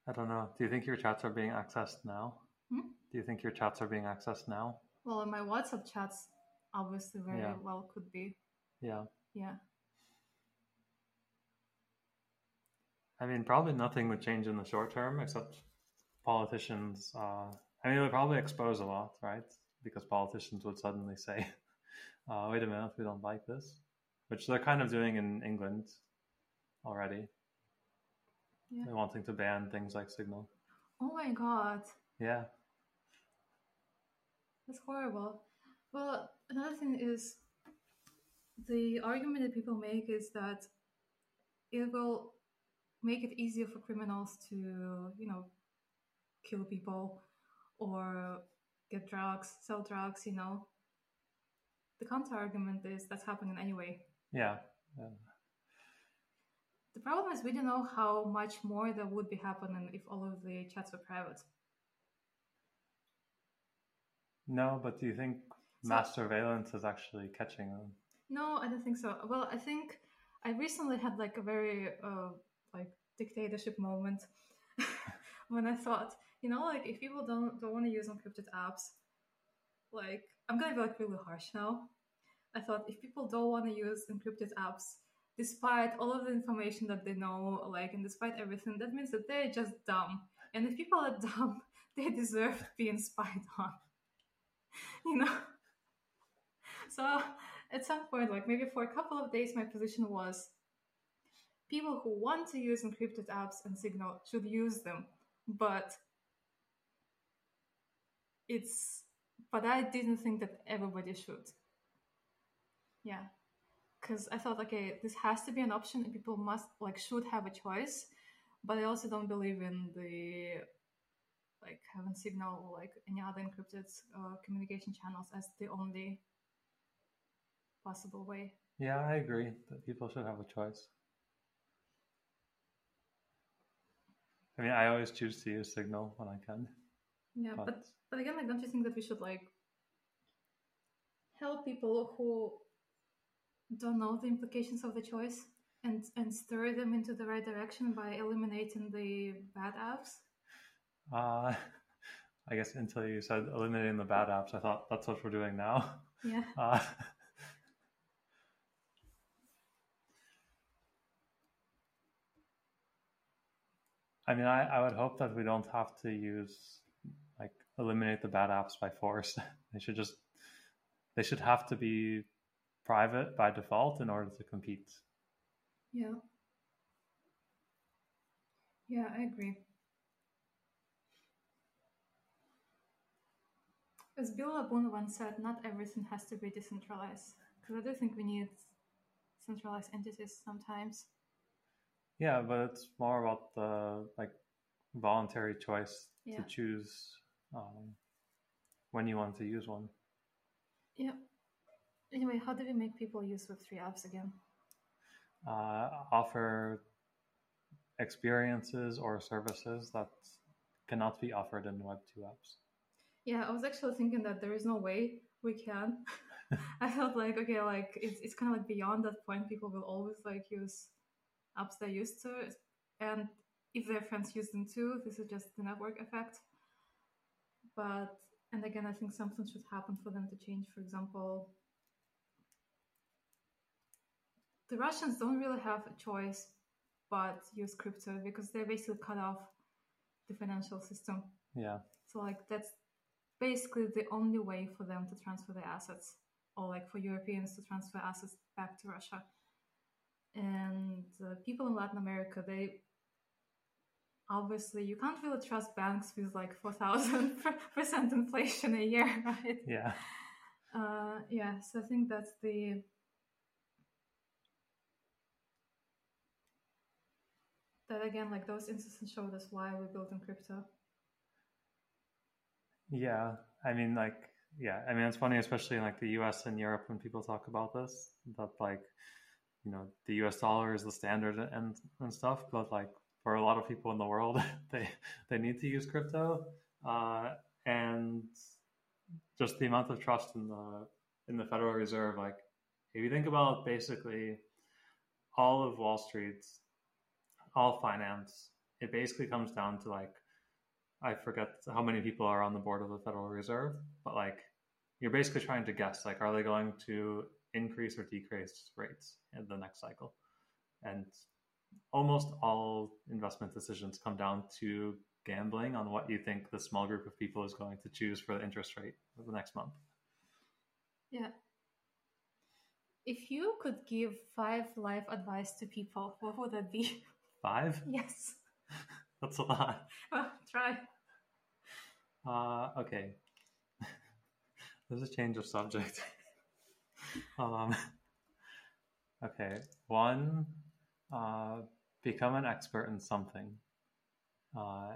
I don't know. Do you think your chats are being accessed now? Hmm? Do you think your chats are being accessed now? Well, my WhatsApp chats, obviously, very Yeah. well could be. Yeah. Yeah. I mean, probably nothing would change in the short term except politicians. Uh, I mean, it would probably expose a lot, right? Because politicians would suddenly say, uh, wait a minute, we don't like this, which they're kind of doing in England already. Yeah. They're wanting to ban things like Signal. Oh my god. Yeah. That's horrible. Well, another thing is the argument that people make is that it will make it easier for criminals to, you know, kill people or get drugs, sell drugs, you know. The counter argument is that's happening anyway. Yeah. yeah. The problem is we don't know how much more that would be happening if all of the chats were private. No, but do you think so, mass surveillance is actually catching them? No, I don't think so. Well, I think I recently had like a very uh, like dictatorship moment when I thought, you know, like if people don't don't want to use encrypted apps, like I'm gonna be like really harsh now. I thought if people don't want to use encrypted apps, despite all of the information that they know, like, and despite everything, that means that they're just dumb. And if people are dumb, they deserve being spied on. you know? So at some point, like maybe for a couple of days, my position was people who want to use encrypted apps and Signal should use them. But it's, but I didn't think that everybody should. Yeah because I thought, okay, this has to be an option, and people must like should have a choice. But I also don't believe in the like having Signal or like any other encrypted uh, communication channels as the only possible way. Yeah, I agree that people should have a choice. I mean, I always choose to use Signal when I can. Yeah, but but, but again, like, don't you think that we should like help people who don't know the implications of the choice and and stir them into the right direction by eliminating the bad apps? Uh, I guess until you said eliminating the bad apps, I thought that's what we're doing now. Yeah. Uh, I mean, I, I would hope that we don't have to use eliminate the bad apps by force. they should just they should have to be private by default in order to compete. Yeah. Yeah, I agree. As Bill Laboon once said, not everything has to be decentralized. Because I do think we need centralized entities sometimes. Yeah, but it's more about the like voluntary choice yeah. to choose um, when you want to use one. Yeah. Anyway, how do we make people use Web3 apps again? Uh, offer experiences or services that cannot be offered in Web2 apps. Yeah, I was actually thinking that there is no way we can. I felt like okay, like it's it's kind of like beyond that point. People will always like use apps they're used to, and if their friends use them too, this is just the network effect. But and again, I think something should happen for them to change. For example, the Russians don't really have a choice but use crypto because they basically cut off the financial system. Yeah. So like that's basically the only way for them to transfer their assets or like for Europeans to transfer assets back to Russia. And uh, people in Latin America, they obviously you can't really trust banks with like 4000% inflation a year, right? Yeah. Uh, yeah, so I think that's the that again, like those instances showed us why we built in crypto. Yeah, I mean, like, yeah, I mean, it's funny, especially in like the U.S. and Europe, when people talk about this, that like, you know, the U.S. dollar is the standard and and stuff, but like for a lot of people in the world, they they need to use crypto, uh, and just the amount of trust in the in the Federal Reserve, like, if you think about basically all of Wall Street all finance, it basically comes down to like I forget how many people are on the board of the Federal Reserve, but like you're basically trying to guess like are they going to increase or decrease rates in the next cycle? And almost all investment decisions come down to gambling on what you think the small group of people is going to choose for the interest rate for the next month. Yeah. If you could give five life advice to people, what would that be? Five? Yes. That's a lot. Well, try. Uh, okay. There's a change of subject. um, okay. One, uh, become an expert in something. Uh,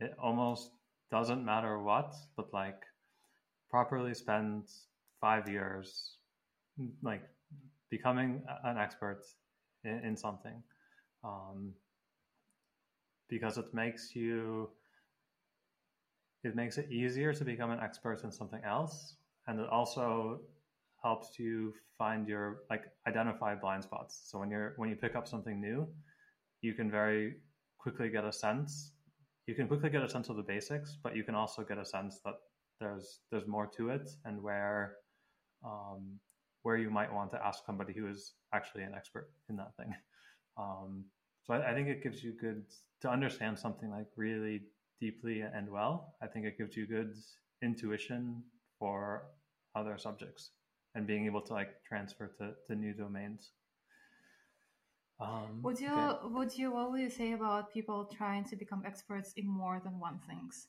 it almost doesn't matter what, but like properly spend five years, like becoming an expert in, in something. Um, because it makes you it makes it easier to become an expert in something else, and it also helps you find your like identify blind spots. So when you're when you pick up something new, you can very quickly get a sense. You can quickly get a sense of the basics, but you can also get a sense that there's there's more to it and where um, where you might want to ask somebody who is actually an expert in that thing. Um, so I, I, think it gives you good to understand something like really deeply and well. I think it gives you good intuition for other subjects and being able to like transfer to, to new domains. Um, would you okay. would you what would you say about people trying to become experts in more than one things?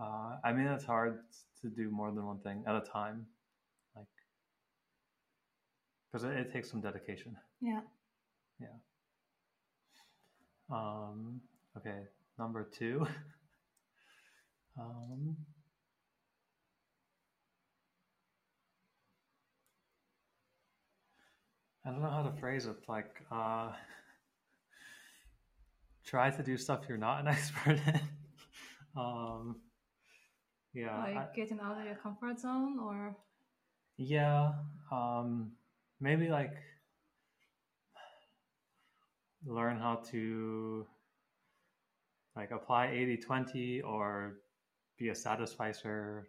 Uh, I mean, it's hard to do more than one thing at a time, like because it, it, takes some dedication. Yeah. Yeah. Um, okay, number two. um, I don't know how to phrase it. Like, uh, try to do stuff you're not an expert in. um, yeah, like I, getting out of your comfort zone, or yeah, um, maybe like learn how to like apply 80-20 or be a satisficer,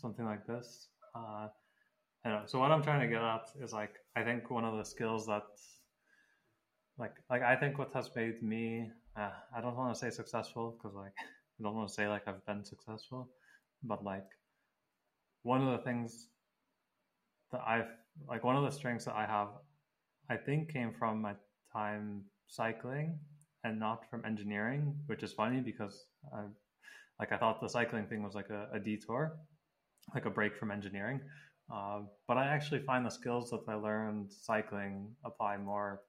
something like this. Uh, I know. So what I'm trying to get at is like I think one of the skills that like like I think what has made me uh, I don't want to say successful because like I don't want to say like I've been successful, but like one of the things that I've like one of the strengths that I have I think came from my time cycling and not from engineering, which is funny because I like I thought the cycling thing was like a, a detour, like a break from engineering. Uh, but I actually find the skills that I learned cycling apply more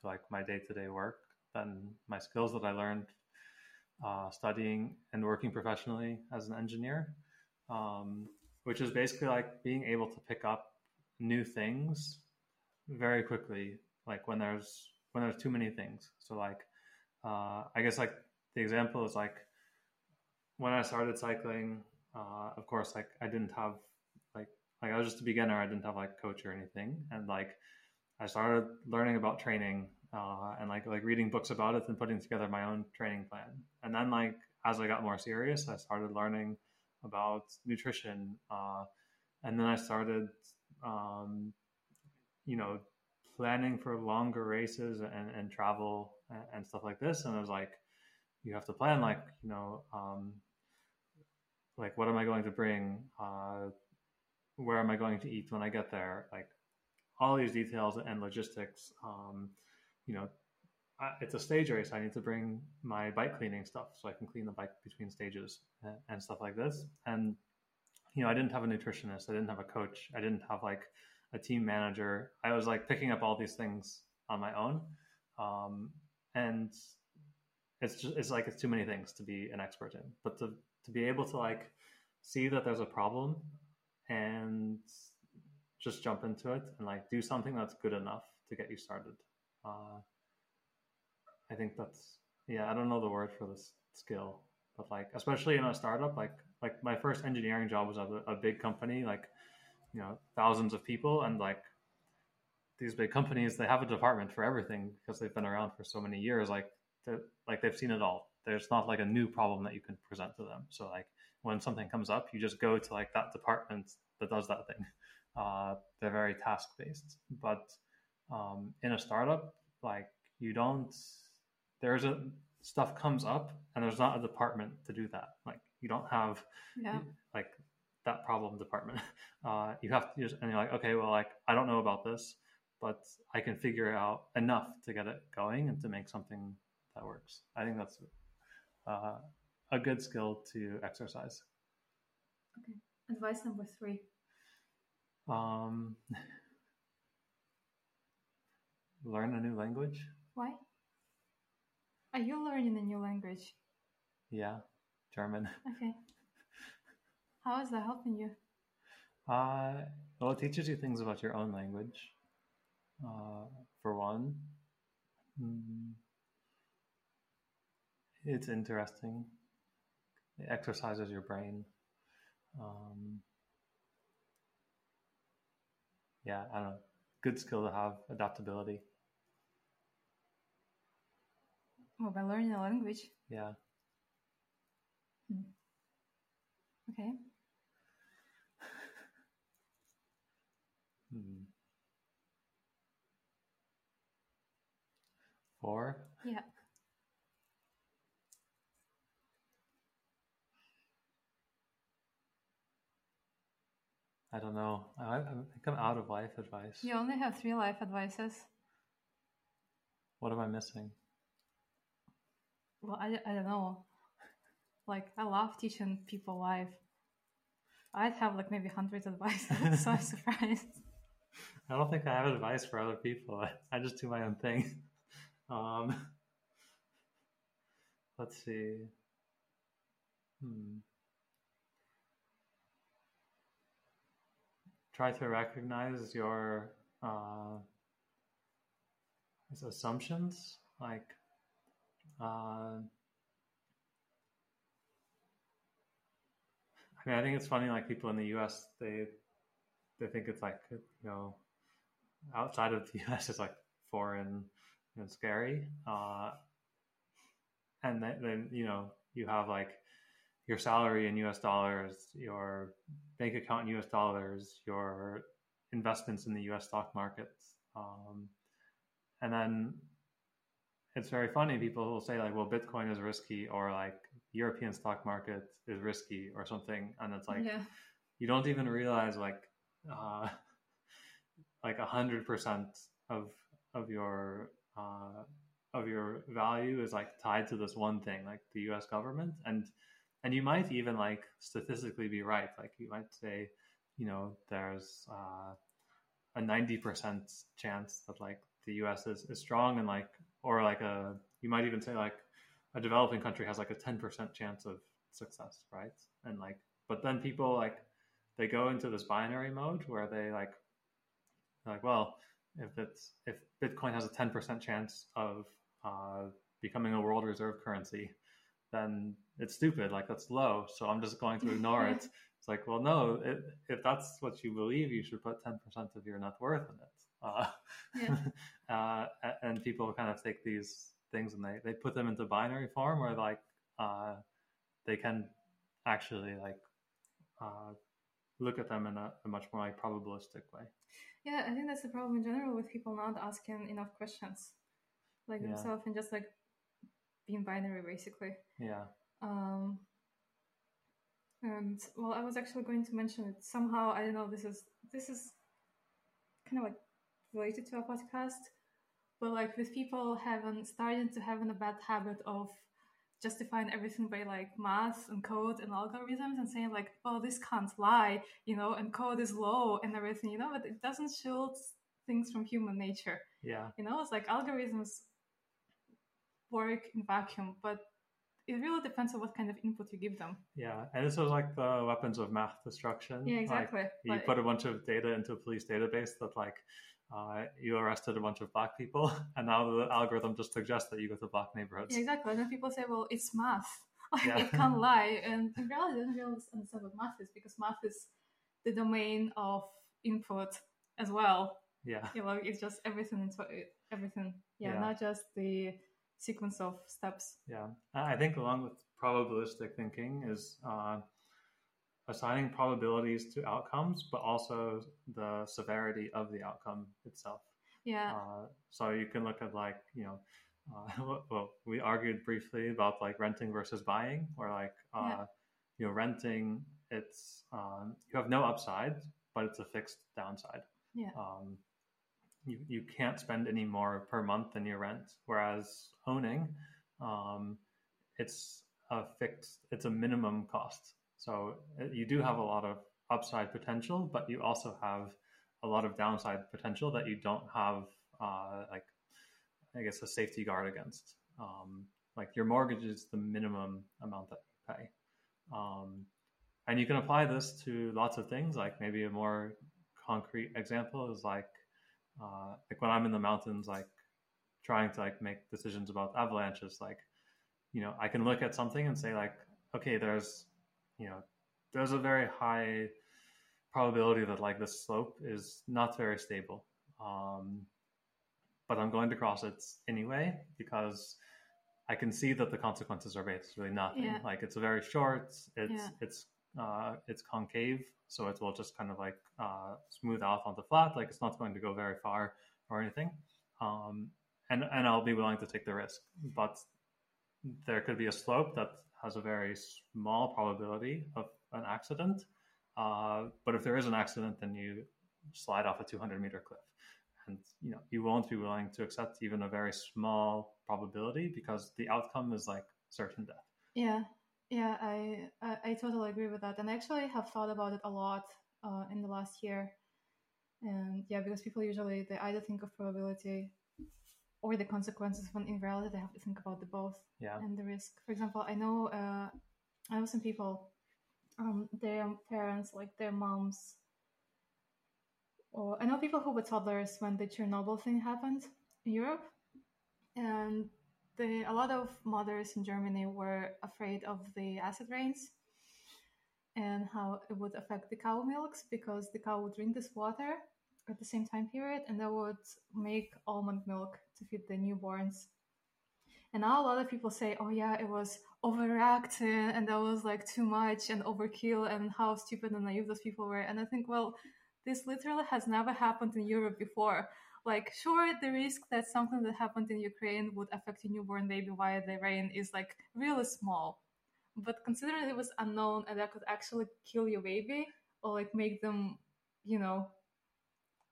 to like my day to day work than my skills that I learned uh, studying and working professionally as an engineer, um, which is basically like being able to pick up new things very quickly, like when there's when there's too many things. So like, uh, I guess like the example is like when I started cycling, uh, of course, like I didn't have like I was just a beginner. I didn't have like a coach or anything, and like I started learning about training uh, and like like reading books about it and putting together my own training plan. And then like as I got more serious, I started learning about nutrition, uh, and then I started, um, you know, planning for longer races and, and travel and, stuff like this. And I was like, you have to plan like you know. Um, like what am I going to bring? Uh, where am I going to eat when I get there? Like all these details and logistics. Um, you know, I, it's a stage race. I need to bring my bike cleaning stuff so I can clean the bike between stages and, and stuff like this. And you know, I didn't have a nutritionist. I didn't have a coach. I didn't have like a team manager. I was like picking up all these things on my own. Um, and it's just it's like it's too many things to be an expert in. But to to be able to like see that there's a problem and just jump into it and like do something that's good enough to get you started. Uh, I think that's yeah. I don't know the word for this skill, but like especially in a startup, like like my first engineering job was at a, a big company, like you know thousands of people, and like these big companies, they have a department for everything because they've been around for so many years. Like like they've seen it all. There's not like a new problem that you can present to them. So like when something comes up, you just go to like that department that does that thing. Uh, they're very task based, but um, in a startup, like you don't. There's a stuff comes up, and there's not a department to do that. Like you don't have yeah. like that problem department. Uh, you have to just, and you're like, okay, well, like I don't know about this, but I can figure out enough to get it going and to make something that works. I think that's uh, a good skill to exercise. Okay. Advice number three. Um, learn a new language. Why? Are you learning a new language? Yeah, German. Okay. How is that helping you? Uh, well, it teaches you things about your own language. Uh, for one, mm, it's interesting it exercises your brain. Um, yeah, I don't know. Good skill to have adaptability. Well, by learning a language. Yeah. Hmm. Okay. Hmm. Four? Yeah. I don't know. I, I think I'm out of life advice. You only have three life advices. What am I missing? Well, I, I don't know. Like, I love teaching people life. I'd have like maybe hundreds of advices, so I'm surprised. I don't think I have advice for other people. I, I just do my own thing. Um, let's see. Hmm. Try to recognize your uh, assumptions, like uh, I mean, I think it's funny. Like people in the U.S., they they think it's like you know, outside of the U.S., it's like foreign and scary. Uh, and then, then, you know, you have like your salary in US dollars, your bank account in US dollars, your investments in the US stock markets. Um, and then it's very funny. People will say, like, well, Bitcoin is risky, or like European stock market is risky, or something. And it's like, yeah. you don't even realize, like, uh, like hundred percent of of your uh, of your value is like tied to this one thing, like the U.S. government, and and you might even like statistically be right. Like you might say, you know, there's uh, a ninety percent chance that like the U.S. is, is strong, and like or like a you might even say like a developing country has like a ten percent chance of success, right? And like, but then people like they go into this binary mode where they like like well if it's if Bitcoin has a 10% chance of uh, becoming a world reserve currency, then it's stupid. Like that's low. So I'm just going to ignore it. It's like, well, no, it, if that's what you believe, you should put 10% of your net worth in it. Uh, yeah. uh, and people kind of take these things and they, they put them into binary form where like uh, they can actually like uh, look at them in a, a much more like probabilistic way. Yeah, I think that's the problem in general with people not asking enough questions, like Yeah. themselves, and just like being binary, basically. Yeah. Um, and well, I was actually going to mention it somehow. I don't know. This is this is kind of like related to a podcast, but like with people having starting to having a bad habit of justifying everything by like math and code and algorithms and saying like, oh, this can't lie, you know, and code is low and everything, you know, but it doesn't shield things from human nature. Yeah. You know, it's like algorithms work in vacuum, but it really depends on what kind of input you give them. Yeah. And this was like the weapons of math destruction. Yeah, Like, exactly. you Like- put a bunch of data into a police database that like uh, you arrested a bunch of black people and now the algorithm just suggests that you go to black neighborhoods Yeah, exactly. And then people say, well, it's math. Like, Yeah. it can't lie. And in reality, they don't really understand what math is because math is the domain of input as well. yeah You know, it's just everything, into everything. Yeah, Yeah. not just the sequence of steps. yeah i think along with probabilistic thinking is uh, assigning probabilities to outcomes but also the severity of the outcome itself Yeah. Uh, so you can look at like you know, uh, well, we argued briefly about like renting versus buying, where like uh, Yeah. you know, renting it's um, you have no upside, but it's a fixed downside. Yeah. Um, you you can't spend any more per month than your rent, whereas owning, um, it's a fixed, it's a minimum cost. So uh, you do have a lot of upside potential, but you also have a lot of downside potential that you don't have, uh, like, I guess, a safety guard against. Um, like your mortgage is the minimum amount that you pay. Um, and you can apply this to lots of things. Like maybe a more concrete example is like, uh, like when I'm in the mountains, like trying to like make decisions about avalanches. Like, you know, I can look at something and say like, okay, there's you know there's a very high probability that like the slope is not very stable. Um, but I'm going to cross it anyway because I can see that the consequences are basically nothing. Yeah. Like it's a very short. It's Yeah. it's uh, it's concave, so it will just kind of like uh, smooth out onto flat. Like it's not going to go very far or anything. Um, and and I'll be willing to take the risk, but there could be a slope that has a very small probability of an accident. Uh, but if there is an accident, then you slide off a 200 meter cliff, and you know you won't be willing to accept even a very small probability because the outcome is like certain death. Yeah, yeah, I, I I totally agree with that, and I actually have thought about it a lot uh, in the last year, and yeah, because people usually they either think of probability or the consequences, when in reality they have to think about the both Yeah, and the risk. For example, I know uh, I know some people, um, their parents, like their moms, or I know people who were toddlers when the Chernobyl thing happened in Europe, and the a lot of mothers in Germany were afraid of the acid rains and how it would affect the cow milks because the cow would drink this water at the same time period and that would make almond milk to feed the newborns. And now a lot of people say, oh yeah, it was overreacting and that was like too much and overkill and how stupid and naive those people were. And I think, well, this literally has never happened in Europe before. Like, sure, the risk that something that happened in Ukraine would affect a newborn baby via the rain is like really small. But considering it was unknown and that could actually kill your baby or like make them, you know,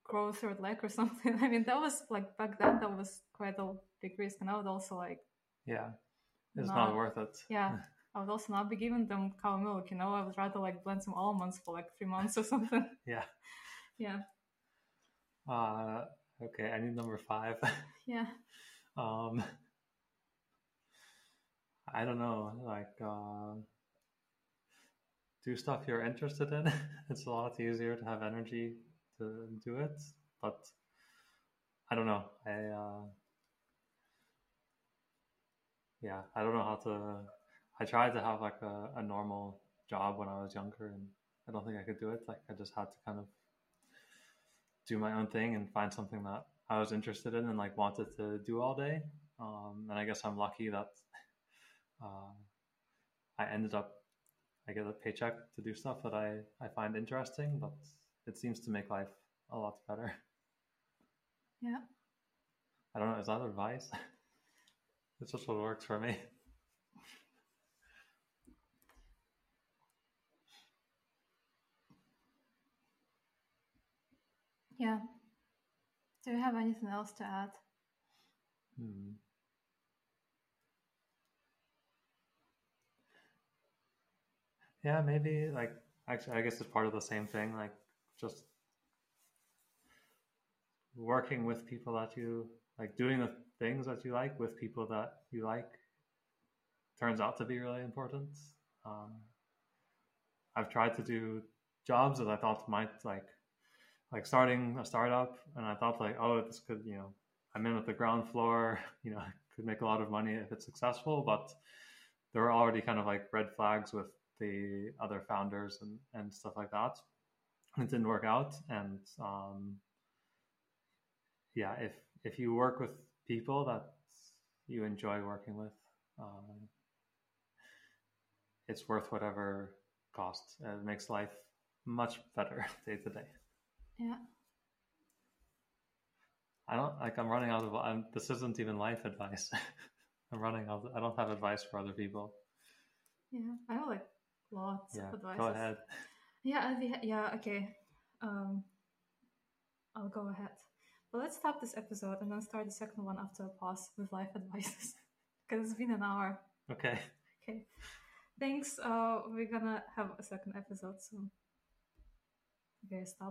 grow third leg or something. I mean, that was like back then, that was quite a big risk. And I would also like, yeah, it's Not- not worth it. yeah, I would also not be giving them cow milk, you know, I would rather like blend some almonds for like three months or something. Yeah. Yeah, Uh, okay, I need number five. yeah, um, I don't know, like uh, do stuff you're interested in. it's a lot easier to have energy to do it, but I don't know. I uh, yeah, I don't know how to. I tried to have like a, a normal job when I was younger, and I don't think I could do it. Like I just had to kind of do my own thing and find something that I was interested in and like wanted to do all day. Um, and I guess I'm lucky that uh, I ended up I get a paycheck to do stuff that I, I find interesting, but it seems to make life a lot better. yeah. I don't know, is that advice? it's just what works for me. Yeah. Do you have anything else to add? Hmm. Yeah, maybe like actually, I guess it's part of the same thing. Like just working with people that you like, doing the things that you like with people that you like turns out to be really important. Um, I've tried to do jobs that I thought might like like starting a startup, and I thought like, oh, this could you know I'm in at the ground floor, you know, could make a lot of money if it's successful, but there were already kind of like red flags with the other founders and, and stuff like that. It didn't work out. And um, yeah, if, if you work with people that you enjoy working with, um, it's worth whatever cost. It makes life much better day to day. Yeah. I don't like. I'm running out of. I'm, this isn't even life advice. I'm running out. Of, I don't have advice for other people. Yeah. I have like lots Yeah, of advice. go ahead. Yeah, I'd be ha- yeah, okay. Um, I'll go ahead. But let's stop this episode and then start the second one after a pause with life advices. Because it's been an hour. Okay. Okay. Thanks. Uh, we're gonna have a second episode soon. Okay, stop.